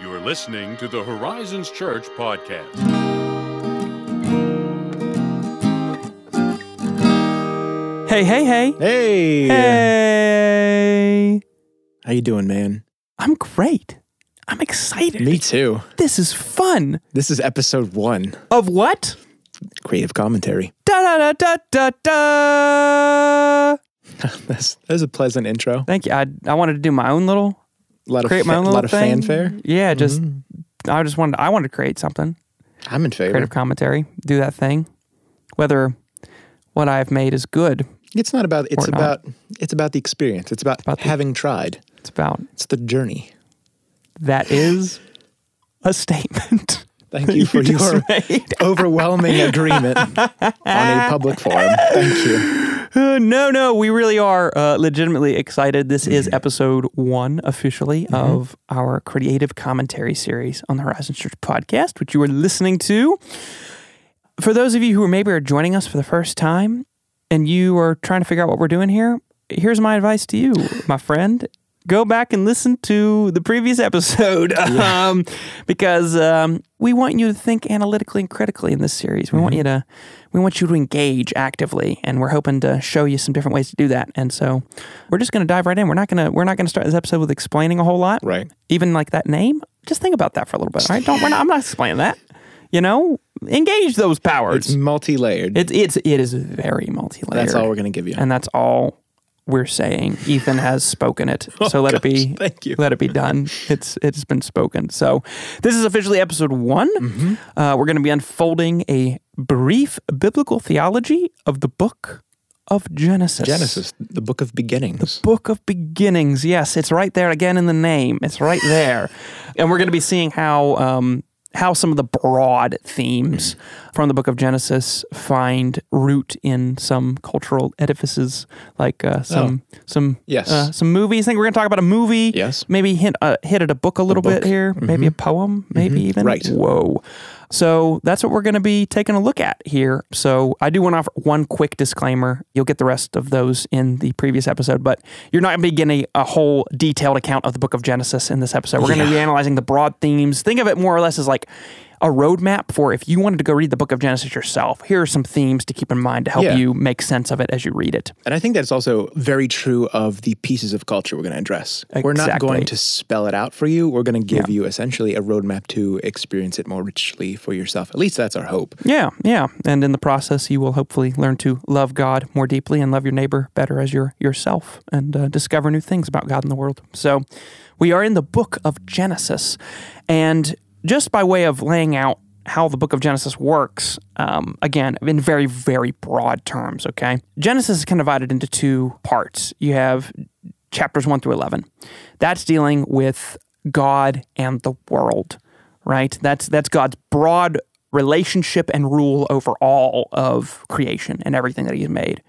You are listening to the Horizons Church podcast. Hey, hey, hey. Hey. Hey. How you doing, man? I'm great. I'm excited. Me too. This is fun. This is episode one, Of what? creative commentary. Da da da da da da. That's that's a pleasant intro. Thank you. I I wanted to do my own little A lot of create my own little lot of thing. fanfare. Mm-hmm. Yeah, just I just wanted I wanted to create something. I'm in favor. Creative commentary. Do that thing. Whether what I've made is good. It's not about. It's Or not. about. It's about the experience. It's about, About the- having tried. It's about It's the journey. that is a statement. Thank you for just your overwhelming agreement on a public forum. Thank you. Uh, no, no, we really are uh, legitimately excited. This is episode one officially of our creative commentary series on the Horizon Church podcast, which you are listening to. For those of you who maybe are joining us for the first time and you are trying to figure out what we're doing here, here's my advice to you, my friend. Go back and listen to the previous episode um, because um, we want you to think analytically and critically in this series. We want you to we want you to engage actively, and we're hoping to show you some different ways to do that. And so we're just going to dive right in. We're not going to we're not going to start this episode with explaining a whole lot, Right. Even like that name. Just think about that for a little bit, all right? Don't we're not, I'm not explaining that. You know, engage those powers. It's multi-layered. It's it's it is very multi-layered. That's all we're gonna give you. and that's all we're saying. Ethan has spoken it, so let it be. Oh, thank you. Let it be done. It's it's been spoken. So this is officially episode one. Mm-hmm. Uh, we're going to be unfolding a brief biblical theology of the book of Genesis. Genesis, the book of beginnings. The book of Beginnings. Yes, it's right there again in the name. It's right there, and we're going to be seeing how um, how some of the broad themes from the Book of Genesis find root in some cultural edifices, like uh, some some Yes. uh, some movies. I think we're going to talk about a movie. Yes. maybe hint uh, hit at a book a little bit book. here. Maybe a poem. Maybe even Right. Whoa. So that's what we're going to be taking a look at here. So I do want to offer one quick disclaimer. You'll get the rest of those in the previous episode, but you're not going to be getting a, a whole detailed account of the book of Genesis in this episode. We're going to be analyzing the broad themes. Think of it more or less as like a roadmap for if you wanted to go read the book of Genesis yourself. Here are some themes to keep in mind to help Yeah. you make sense of it as you read it. And I think that's also very true of the pieces of culture we're going to address. We're not going to spell it out for you. We're going to give you essentially a roadmap to experience it more richly for yourself. At least that's our hope. Yeah, yeah. And in the process, you will hopefully learn to love God more deeply and love your neighbor better as your yourself and uh, discover new things about God and the world. So, we are in the book of Genesis. And just by way of laying out how the book of Genesis works, um, again, in very, very broad terms, okay? Genesis is kind of divided into two parts. You have chapters 1 through 11. That's dealing with God and the world, right? That's that's God's broad relationship and rule over all of creation and everything that he's made.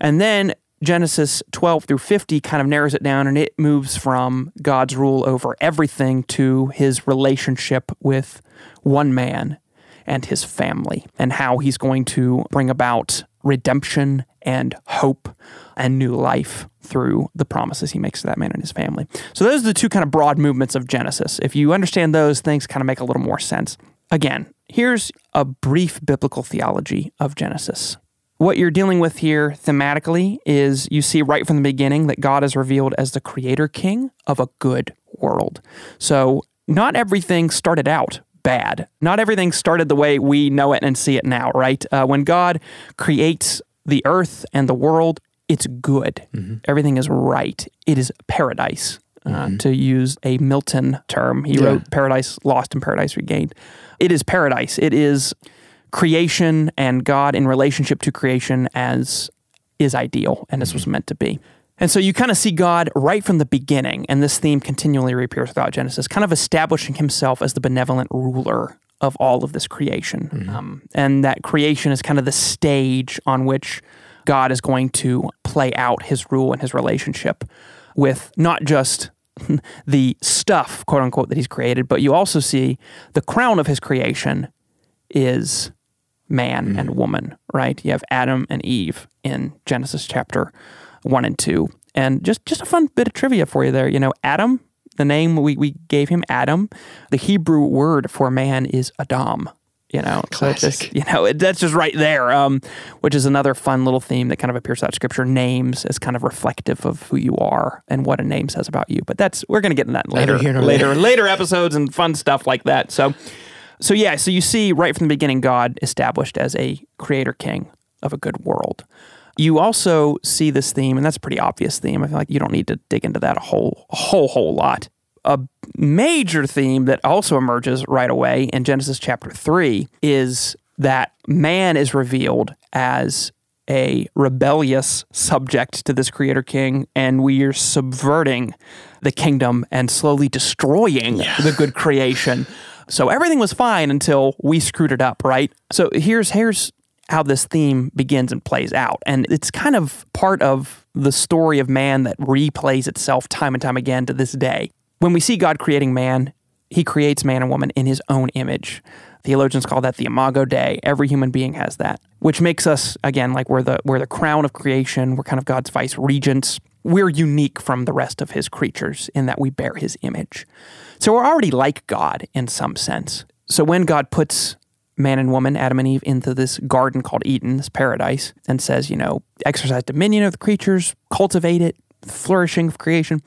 And then Genesis 12 through 50 kind of narrows it down and it moves from God's rule over everything to his relationship with one man and his family and how he's going to bring about redemption and hope and new life through the promises he makes to that man and his family. So those are the two kind of broad movements of Genesis. If you understand those, things kind of make a little more sense. Again, here's a brief biblical theology of Genesis. What you're dealing with here thematically is you see right from the beginning that God is revealed as the creator king of a good world. So, not everything started out bad. Not everything started the way we know it and see it now, right? Uh, when God creates the earth and the world, it's good. Everything is right. It is paradise. Uh, To use a Milton term, he Yeah. wrote Paradise Lost and Paradise Regained. It is paradise. It is creation and God in relationship to creation as is ideal and as was meant to be. And so you kind of see God right from the beginning, and this theme continually reappears throughout Genesis, kind of establishing himself as the benevolent ruler of all of this creation. Um, and that creation is kind of the stage on which God is going to play out his rule and his relationship with not just the stuff, quote unquote, that he's created, but you also see the crown of his creation is man and woman, right? You have Adam and Eve in Genesis chapter one and two. And just just a fun bit of trivia for you there. You know, Adam, the name we, we gave him, Adam. The Hebrew word for man is Adam. You know, so just, Classic. you know, it, that's just right there. Um, which is another fun little theme that kind of appears throughout Scripture. Names as kind of reflective of who you are and what a name says about you. But that's we're going to get into that later, Neither here nor later, there. later episodes and fun stuff like that. So, so yeah, so you see right from the beginning, God established as a creator king of a good world. You also see this theme, and that's a pretty obvious theme. I feel like you don't need to dig into that a whole, a whole, whole lot. A major theme that also emerges right away in Genesis chapter three is that man is revealed as a rebellious subject to this creator king, and we are subverting the kingdom and slowly destroying the good creation. So everything was fine until we screwed it up, right? So here's here's how this theme begins and plays out. And it's kind of part of the story of man that replays itself time and time again to this day. When we see God creating man, he creates man and woman in his own image. Theologians call that the imago Dei. Every human being has that, which makes us again like we're the we're the crown of creation. We're kind of God's vice regents. We're unique from the rest of his creatures in that we bear his image. So we're already like God in some sense. So when God puts man and woman, Adam and Eve, into this garden called Eden, this paradise, and says, you know, exercise dominion of the creatures, cultivate it, flourishing of creation.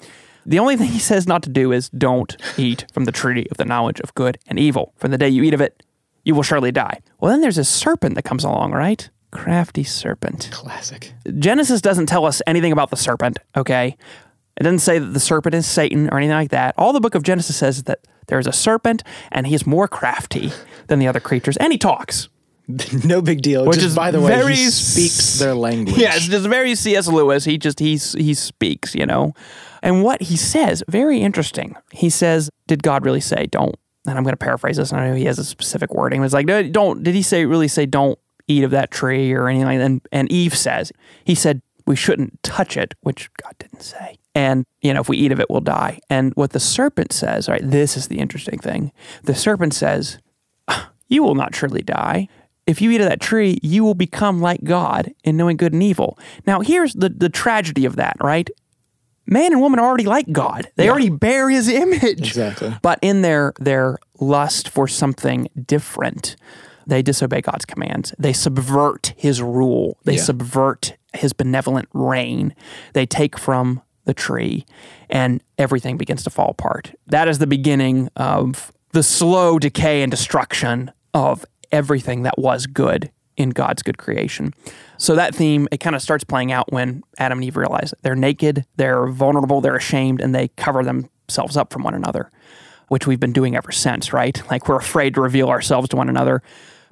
The only thing he says not to do is don't eat from the tree of the knowledge of good and evil. From the day you eat of it, you will surely die. Well, then there's a serpent that comes along, right? Crafty serpent. Classic. Genesis doesn't tell us anything about the serpent, okay? It doesn't say that the serpent is Satan or anything like that. All the book of Genesis says is that there is a serpent and he is more crafty than the other creatures and he talks. no big deal. Which just is by the way, very he speaks their language. Yeah, it's just very C.S. Lewis. He just he's he speaks, you know. And what he says, very interesting. He says, "Did God really say don't?" And I'm going to paraphrase this. and I know he has a specific wording. It's like, "No, don't." Did he say really say don't eat of that tree or anything like that? And, and Eve says, he said we shouldn't touch it, which God didn't say. And you know, if we eat of it, we'll die. And what the serpent says, right? This is the interesting thing. The serpent says, ah, you will not surely die. If you eat of that tree, you will become like God in knowing good and evil. Now, here's the, the tragedy of that, right? Man and woman are already like God. They already bear his image. Exactly. But in their their lust for something different, they disobey God's commands. They subvert his rule. They Yeah. subvert his benevolent reign. They take from the tree and everything begins to fall apart. That is the beginning of the slow decay and destruction of everything that was good in God's good creation. So that theme it kind of starts playing out when Adam and Eve realize they're naked, they're vulnerable, they're ashamed and they cover themselves up from one another, which we've been doing ever since, right? Like we're afraid to reveal ourselves to one another.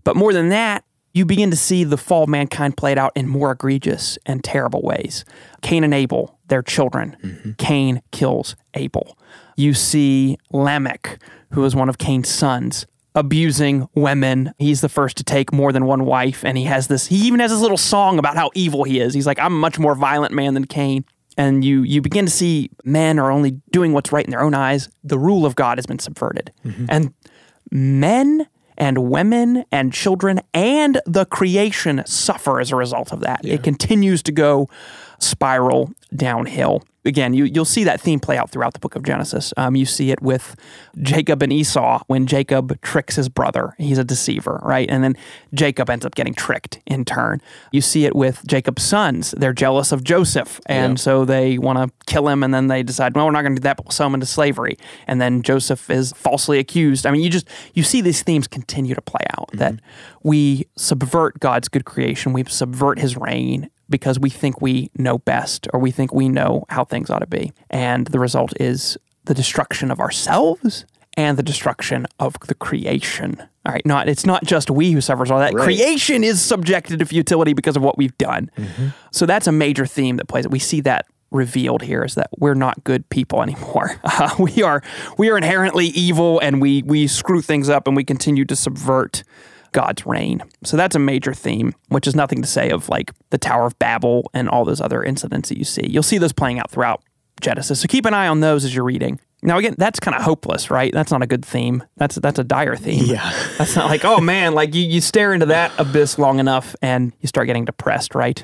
But more than that, you begin to see the fall of mankind played out in more egregious and terrible ways. Cain and Abel, their children. Mm-hmm. Cain kills Abel. You see Lamech, who is one of Cain's sons, abusing women. He's the first to take more than one wife, and he has this. He even has this little song about how evil he is. He's like, "I'm a much more violent man than Cain." And you you begin to see men are only doing what's right in their own eyes. The rule of God has been subverted, mm-hmm. and men and women and children and the creation suffer as a result of that. It continues to go spiral downhill. Again, you, you'll see that theme play out throughout the book of Genesis. Um, you see it with Jacob and Esau when Jacob tricks his brother. He's a deceiver, right? And then Jacob ends up getting tricked in turn. You see it with Jacob's sons. They're jealous of Joseph. And so they want to kill him. And then they decide, well, we're not going to do that, but we'll sell him into slavery. And then Joseph is falsely accused. I mean, you just, you see these themes continue to play out that we subvert God's good creation, we subvert his reign because we think we know best or we think we know how things ought to be. And the result is the destruction of ourselves and the destruction of the creation. All right, not it's not just we who suffers all that. Right. Creation is subjected to futility because of what we've done. So that's a major theme that plays. We see that revealed here is that we're not good people anymore. Uh, we are we are inherently evil, and we we screw things up, and we continue to subvert God's reign. So that's a major theme, which is nothing to say of like the Tower of Babel and all those other incidents that you see. You'll see those playing out throughout Genesis. So keep an eye on those as you're reading. Now again, that's kind of hopeless, right? That's not a good theme. That's that's a dire theme. Yeah. That's not like, oh man, like you, you stare into that abyss long enough and you start getting depressed, right?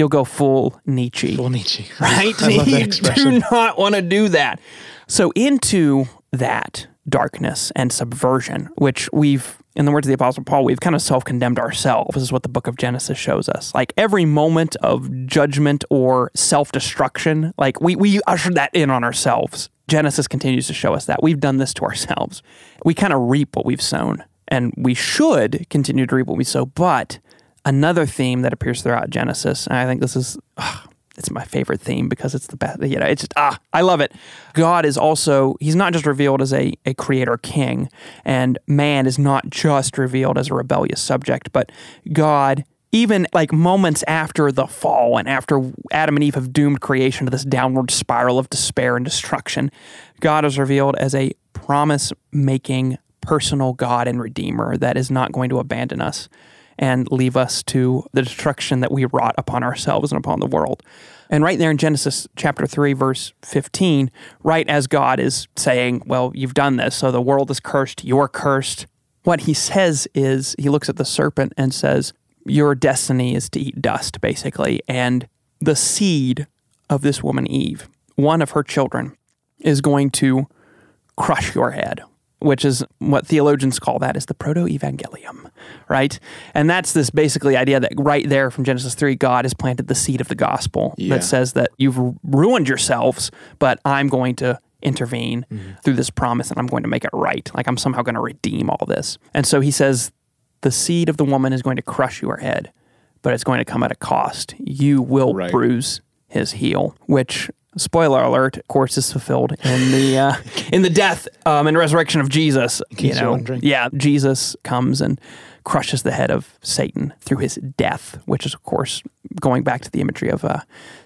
you'll go full Nietzsche. Full Nietzsche. right? I love that you do not want to do that. So into that darkness and subversion, which we've, in the words of the Apostle Paul, we've kind of self-condemned ourselves, is what the book of Genesis shows us. Like every moment of judgment or self-destruction, like we we ushered that in on ourselves. Genesis continues to show us that we've done this to ourselves. We kind of reap what we've sown, and we should continue to reap what we sow. But another theme that appears throughout Genesis, and I think this is ugh, it's my favorite theme because it's the best. You know, it's just ah, I love it. God is also He's not just revealed as a a creator king, and man is not just revealed as a rebellious subject, but God. Even like moments after the fall and after Adam and Eve have doomed creation to this downward spiral of despair and destruction, God is revealed as a promise making personal God and Redeemer that is not going to abandon us and leave us to the destruction that we wrought upon ourselves and upon the world. And right there in Genesis chapter 3, verse 15, right as God is saying, Well, you've done this, so the world is cursed, you're cursed. What he says is, he looks at the serpent and says, Your destiny is to eat dust, basically. And the seed of this woman, Eve, one of her children, is going to crush your head, which is what theologians call that is the proto-evangelium, right? And that's this basically idea that right there from Genesis 3, God has planted the seed of the gospel Yeah. that says that you've ruined yourselves, but I'm going to intervene mm-hmm. through this promise and I'm going to make it right. Like I'm somehow going to redeem all this. And so he says, the seed of the woman is going to crush your head, but it's going to come at a cost. You will Right. bruise his heel, which spoiler alert, of course, is fulfilled in the uh, in the death um, and resurrection of Jesus. You know, yeah, Jesus comes and crushes the head of Satan through his death, which is of course going back to the imagery of uh,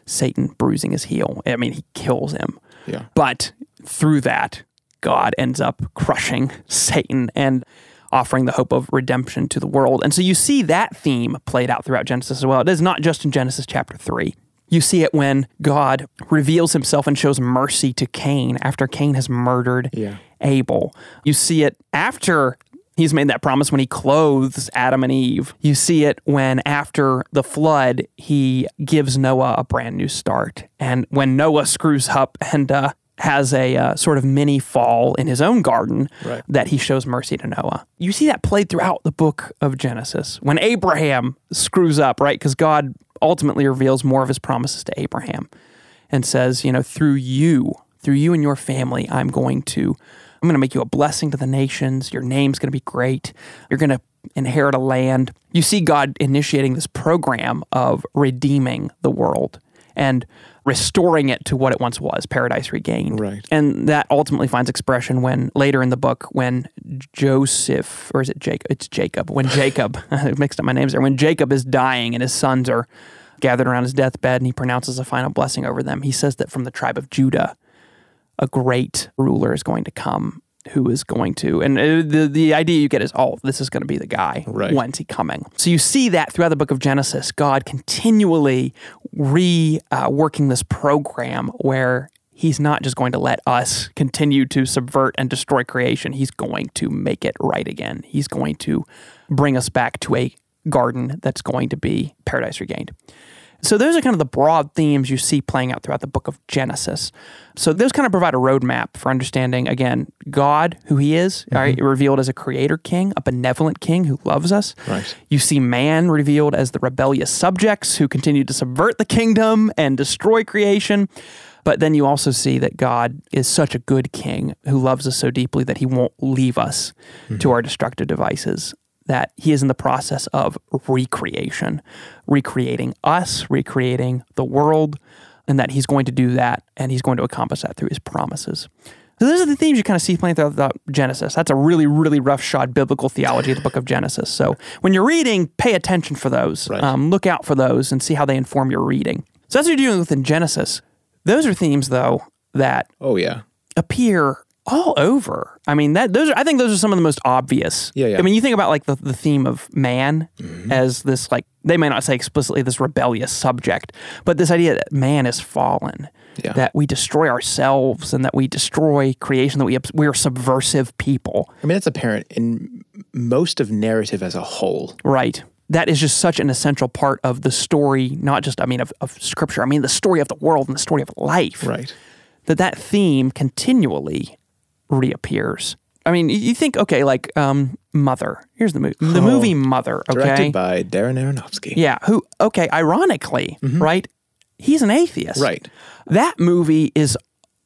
Satan bruising his heel. I mean, he kills him, Yeah. but through that, God ends up crushing Satan and offering the hope of redemption to the world. And so you see that theme played out throughout Genesis as well. It is not just in Genesis chapter 3. You see it when God reveals himself and shows mercy to Cain after Cain has murdered Yeah. Abel. You see it after he's made that promise when he clothes Adam and Eve. You see it when after the flood, he gives Noah a brand new start. And when Noah screws up and uh, has a uh, sort of mini fall in his own garden, Right. that he shows mercy to Noah. You see that played throughout the book of Genesis. When Abraham screws up, right? Because God ultimately reveals more of his promises to Abraham and says, you know, through you, through you and your family, I'm going to I'm going to make you a blessing to the nations. Your name's going to be great. You're going to inherit a land. You see God initiating this program of redeeming the world and restoring it to what it once was, paradise regained. Right. And that ultimately finds expression when later in the book, when Joseph, or is it Jacob? It's Jacob. When Jacob, I mixed up my names there, when Jacob is dying and his sons are gathered around his deathbed and he pronounces a final blessing over them, he says that from the tribe of Judah, a great ruler is going to come who is going to and uh, the the idea you get is oh this is going to be the guy Right. when's he coming. So you see that throughout the book of genesis god continually reworking uh, working this program where he's not just going to let us continue to subvert and destroy creation. He's going to make it right again. He's going to bring us back to a garden that's going to be paradise regained so those are kind of the broad themes you see playing out throughout the book of Genesis. So those kind of provide a roadmap for understanding again God, who He is, all right, revealed as a creator king, a benevolent king who loves us. Right. You see man revealed as the rebellious subjects who continue to subvert the kingdom and destroy creation. But then you also see that God is such a good king who loves us so deeply that he won't leave us mm-hmm. to our destructive devices, that he is in the process of recreation, recreating us, recreating the world, and that he's going to do that and he's going to accomplish that through his promises. So those are the themes you kind of see playing throughout Genesis. That's a really, really roughshod biblical theology of the book of Genesis. So when you're reading, pay attention for those. Right. Um, look out for those and see how they inform your reading. So that's what you're dealing with in Genesis. Those are themes, though, that Oh yeah. appear all over. I mean, that those are, I think those are some of the most obvious. Yeah, yeah. I mean, you think about like the, the theme of man Mm-hmm. as this like they may not say explicitly this rebellious subject, but this idea that man is fallen, Yeah. that we destroy ourselves and that we destroy creation, that we we are subversive people. I mean, that's apparent in most of narrative as a whole. Right. that is just such an essential part of the story, not just, I mean, of, of scripture, I mean, the story of the world and the story of life. Right. That that theme continually reappears. I mean, you think, okay, like um, Mother. Here's the movie. The movie Mother, okay? Directed by Darren Aronofsky. Yeah, who, okay, ironically, right? He's an atheist. Right. That movie is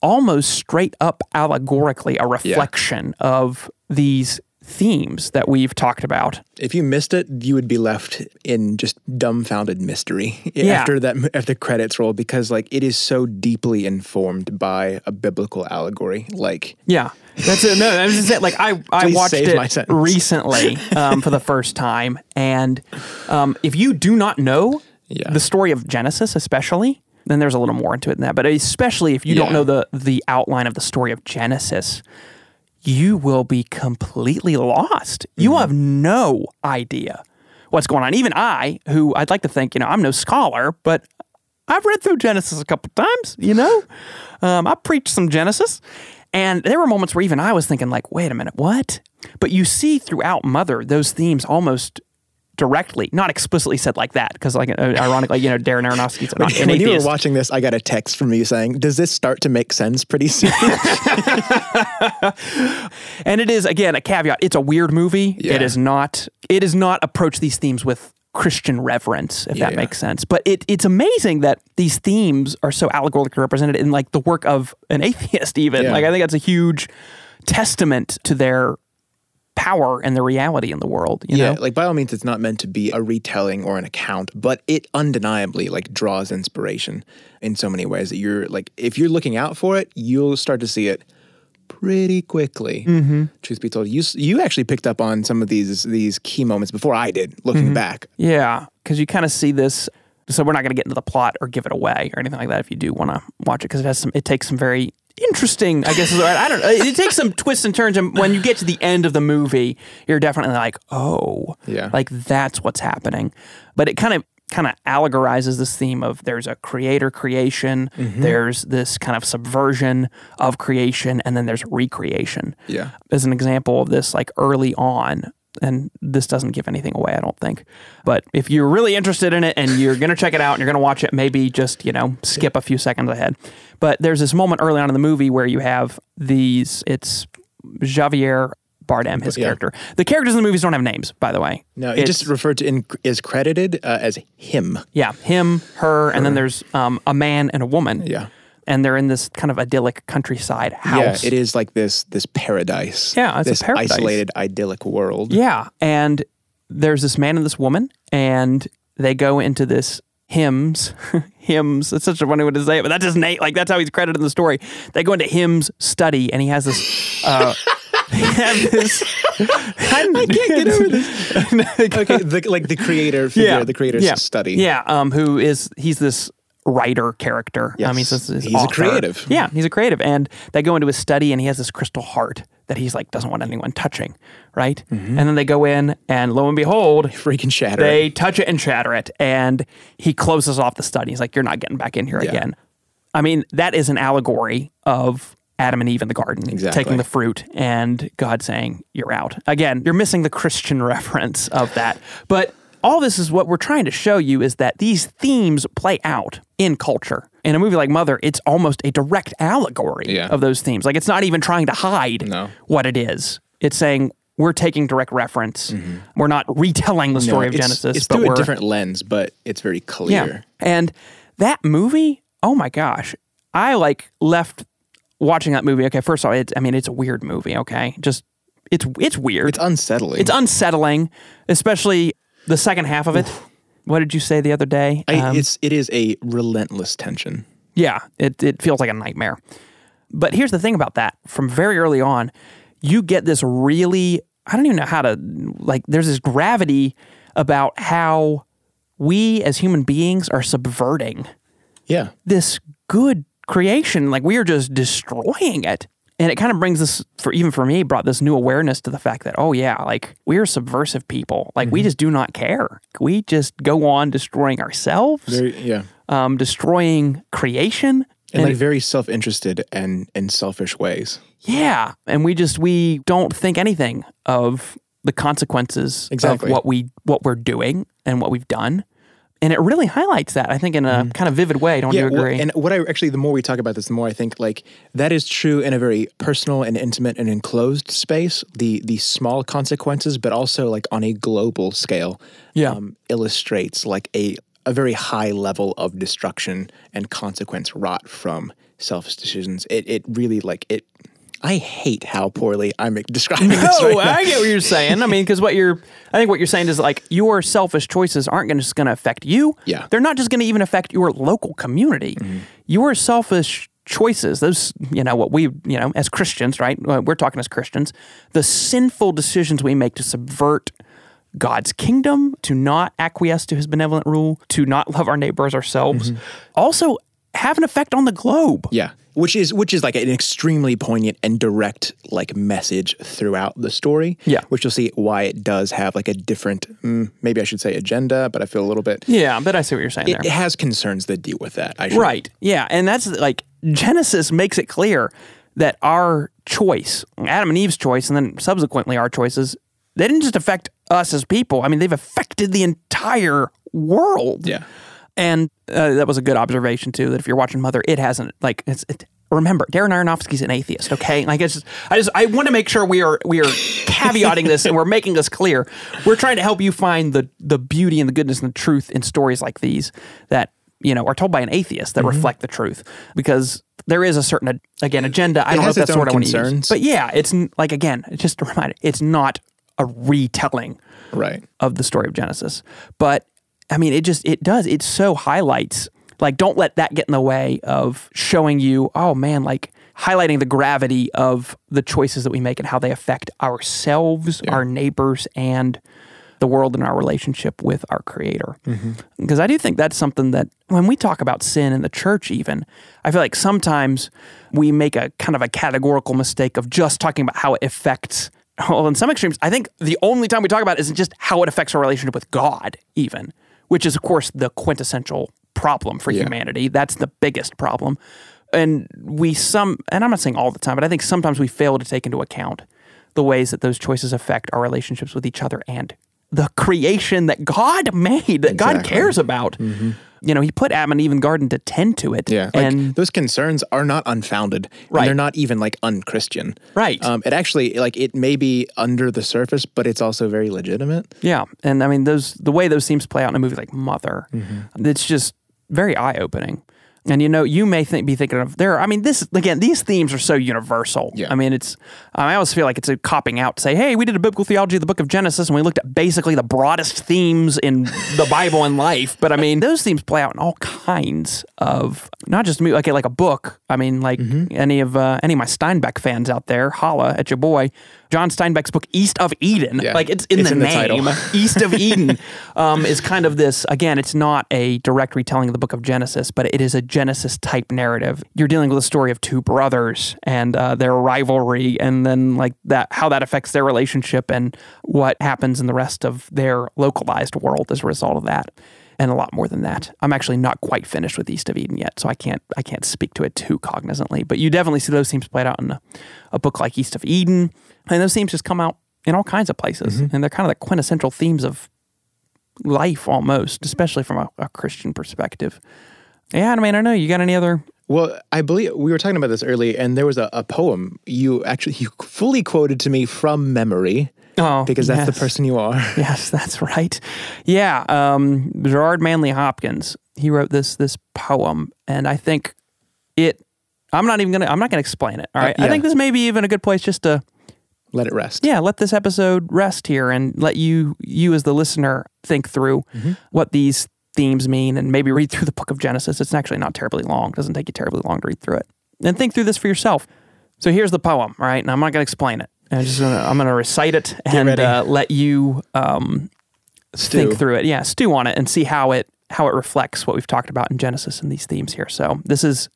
almost straight up allegorically a reflection of these themes that we've talked about. If you missed it, you would be left in just dumbfounded mystery Yeah. after that after the credits roll because like it is so deeply informed by a biblical allegory. Like Yeah, that's it. No, that's just it. Like I, I watched it recently um, for the first time, and um, if you do not know Yeah. the story of Genesis, especially, then there's a little more into it than that. But especially if you don't know the the outline of the story of Genesis, you will be completely lost. You Mm-hmm. have no idea what's going on. Even I, who I'd like to think, you know, I'm no scholar, but I've read through Genesis a couple times, you know? Um, I preached some Genesis. And there were moments where even I was thinking, like, wait a minute, what? But you see throughout Mother those themes almost directly, not explicitly said like that, because, like, uh, ironically, you know, Darren Aronofsky's not an when you were watching this, I got a text from you saying, "Does this start to make sense pretty soon?" And it is again a caveat. It's a weird movie. Yeah. It is not. It is not approach these themes with Christian reverence, if that yeah. makes sense. But it, it's amazing that these themes are so allegorically represented in like the work of an atheist. Even like I think that's a huge testament to their power and the reality in the world. You yeah, know? like by all means, it's not meant to be a retelling or an account, but it undeniably like draws inspiration in so many ways that you're like, if you're looking out for it, you'll start to see it pretty quickly. Mm-hmm. Truth be told, you you actually picked up on some of these these key moments before I did. Looking Mm-hmm. back, Yeah, because you kind of see this. So we're not going to get into the plot or give it away or anything like that. If you do want to watch it, because it has some, it takes some very interesting. I guess is right. I don't. know. It takes some twists and turns, and when you get to the end of the movie, you're definitely like, oh, Yeah. like that's what's happening. But it kind of kind of allegorizes this theme of there's a creator creation, Mm-hmm. there's this kind of subversion of creation, and then there's recreation yeah, as an example of this like early on and this doesn't give anything away i don't think but if you're really interested in it and you're going to check it out and you're going to watch it maybe just you know skip a few seconds ahead but there's this moment early on in the movie where you have these it's javier bardem his Yeah. character the characters in the movies don't have names by the way no, it It's- just referred to in is credited uh, as him. yeah him her, and then there's um, a man and a woman Yeah. And they're in this kind of idyllic countryside house Yeah, it is like this this paradise. Yeah, it's a this paradise. isolated, idyllic world. Yeah. And there's this man and this woman, and they go into this Him's, Him's. It's such a funny way to say it, but that's his name. Like that's how he's credited in the story. They go into Him's study, and he has this. Uh, this. I can't get over this. okay, the, like the creator figure, the creator's yeah. study. Yeah, um, who is he's this writer character. I mean, Yes. he's, this He's a creative. Yeah, he's a creative, and they go into his study, and he has this crystal heart that he's like doesn't want anyone touching, right? Mm-hmm. And then they go in, and lo and behold, Freaking shatter. they touch it and shatter it, and he closes off the study. He's like, "You're not getting back in here Yeah. again." I mean, that is an allegory of Adam and Eve in the garden, Exactly. taking the fruit, and God saying, "You're out." Again, you're missing the Christian reference of that, but. All this is what we're trying to show you is that these themes play out in culture. In a movie like Mother, it's almost a direct allegory Yeah. of those themes. Like it's not even trying to hide No. what it is. It's saying we're taking direct reference. We're not retelling the Mm-hmm. No, story of it's- Genesis, It's but through we're a different lens, but it's very clear. yeah. And that movie, oh my gosh, I like left watching that movie. Okay, first of all, it's, I mean, it's a weird movie. Okay, just it's it's weird. It's unsettling. It's unsettling, especially the second half of it. What did you say the other day? I, Um, it's it is a relentless tension. yeah, it, it feels like a nightmare. But here's the thing about that from very early on, you get this really, I don't even know how to, like, there's this gravity about how we as human beings are subverting Yeah. this good creation. Like, we are just destroying it. And it kind of brings this, for even for me, brought this new awareness to the fact that, oh, yeah, like we're subversive people. Like, we just do not care. We just go on destroying ourselves, Very yeah. um, destroying creation. In like very self interested and and selfish ways. Yeah. And we just, we don't think anything of the consequences Exactly. of what we what we're doing and what we've done. And it really highlights that, I think, in a kind of vivid way. Don't you Mm-hmm. well, agree? and what I actually, the more we talk about this, the more I think like that is true in a very personal and intimate and enclosed space. The the small consequences, but also like on a global scale, Yeah. illustrates like a a very high level of destruction and consequence wrought from selfish decisions. It it really like it. I hate how poorly I'm describing this No, right now. I get what you're saying. I mean, because what you're, I think what you're saying is like your selfish choices aren't gonna, just going to affect you. Yeah. They're not just going to even affect your local community. Mm-hmm. Your selfish choices, those, you know, what we, you know, as Christians, right? We're talking as Christians, the sinful decisions we make to subvert God's kingdom, to not acquiesce to his benevolent rule, to not love our neighbor as ourselves, mm-hmm. also have an effect on the globe. Yeah. Which is which is like an extremely poignant and direct like message throughout the story. Yeah. Which you'll see why it does have like a different mm, maybe I should say agenda, but I feel a little bit Yeah, but I see what you're saying there. it, it has concerns that deal with that. I should, Right. Yeah. And that's like Genesis makes it clear that our choice, Adam and Eve's choice, and then subsequently our choices, they didn't just affect us as people. I mean, they've affected the entire world. Yeah. And uh, that was a good observation too. That if you're watching Mother, it hasn't like it's. It, remember, Darren Aronofsky's an atheist. Okay, like it's. Just, I just I want to make sure we are we are caveating this and we're making this clear. We're trying to help you find the the beauty and the goodness and the truth in stories like these that you know are told by an atheist that reflect the truth because there is a certain again agenda. I don't know if that's what I want to use, but yeah, it's like again, just a reminder. It's not a retelling Right. of the story of Genesis. But I mean, it just it does. It so highlights like don't let that get in the way of showing you, oh man, like highlighting the gravity of the choices that we make and how they affect ourselves, our neighbors, and the world and our relationship with our creator. Mm-hmm. Because I do think that's something that when we talk about sin in the church, even, I feel like sometimes we make a kind of a categorical mistake of just talking about how it affects. Well, in some extremes, I think the only time we talk about it isn't just how it affects our relationship with God, even, which is, of course, the quintessential problem for humanity. That's the biggest problem. And we some, and I'm not saying all the time, but I think sometimes we fail to take into account the ways that those choices affect our relationships with each other and the creation that God made, that God cares about. Mm-hmm. You know, He put Adam and Eve garden to tend to it. Yeah. Like and those concerns are not unfounded. Right. And they're not even like unchristian. Right. Um, it actually like it may be under the surface, but it's also very legitimate. yeah, and I mean those the way those themes play out in a movie like Mother, Mm-hmm. it's just very eye opening. And you know, you may think, be thinking of there. I mean, this again, these themes are so universal. Yeah. I mean, it's. I always feel like it's a copping out to say, "Hey, we did a biblical theology of the Book of Genesis, and we looked at basically the broadest themes in the Bible and life." But I mean, those themes play out in all kinds of not just me, like like a book. I mean, like Mm-hmm. any of uh, any of my Steinbeck fans out there, holla at your boy, John Steinbeck's book East of Eden. Yeah. Like it's in It's the in name. East of Eden um, is kind of this. Again, it's not a direct retelling of the book of Genesis, but it is a Genesis type narrative. You're dealing with a story of two brothers and uh, their rivalry, and then like that, how that affects their relationship, and what happens in the rest of their localized world as a result of that. And a lot more than that. I'm actually not quite finished with East of Eden yet, so I can't I can't speak to it too cognizantly. But you definitely see those themes played out in a, a book like East of Eden, and those themes just come out in all kinds of places, mm-hmm. and they're kind of the quintessential themes of life almost, especially from a, a Christian perspective. Yeah, I mean, I don't know. You got any other? Well, I believe we were talking about this early, and there was a, a poem you actually you fully quoted to me from memory Oh, because that's the person you are. Yes, that's right. Yeah, um, Gerard Manley Hopkins. He wrote this this poem, and I think it. I'm not even gonna. I'm not gonna explain it. All right. I yeah. think this may be even a good place just to Let it rest. yeah let this episode rest here and let you you as the listener think through what these themes mean and maybe read through the book of genesis. It's actually not terribly long. It doesn't take you terribly long to read through it. And think through this for yourself. So here's the poem all right? And i'm not going to explain it. I'm just gonna i'm gonna recite it and uh, let you um, think through it. Yeah stew on it and see how it how it reflects what we've talked about in genesis and these themes here. So this is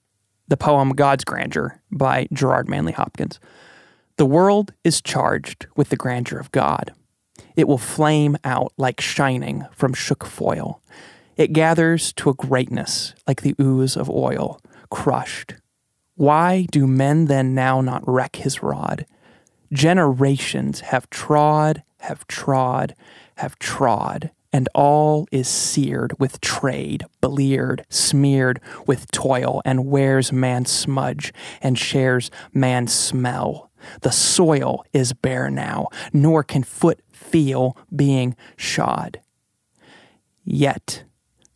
the poem god's grandeur by gerard manley hopkins. The world is charged with the grandeur of God. It will flame out like shining from shook foil. It gathers to a greatness like the ooze of oil, crushed. Why do men then now not reck his rod? Generations have trod, have trod, have trod, and all is seared with trade, bleared, smeared with toil, and wears man's smudge, and shares man's smell. The soil is bare now, nor can foot feel being shod. Yet,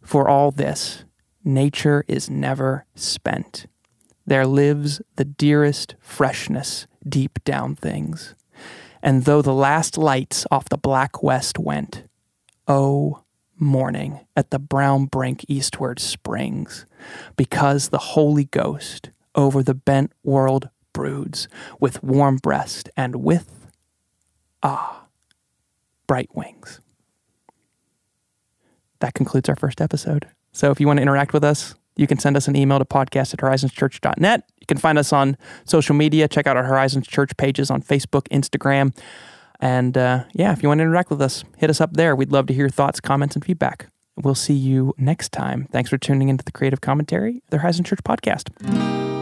for all this, nature is never spent. There lives the dearest freshness deep down things. And though the last lights off the black west went, oh, morning at the brown brink eastward springs, because the Holy Ghost over the bent world broods with warm breast and with, ah, bright wings. That concludes our first episode. So if you want to interact with us, you can send us an email to podcast at horizonschurch.net. You can find us on social media. Check out our Horizons Church pages on Facebook, Instagram. And uh, yeah, if you want to interact with us, hit us up there. We'd love to hear thoughts, comments, and feedback. We'll see you next time. Thanks for tuning into the Creative Commentary, the Horizon Church podcast.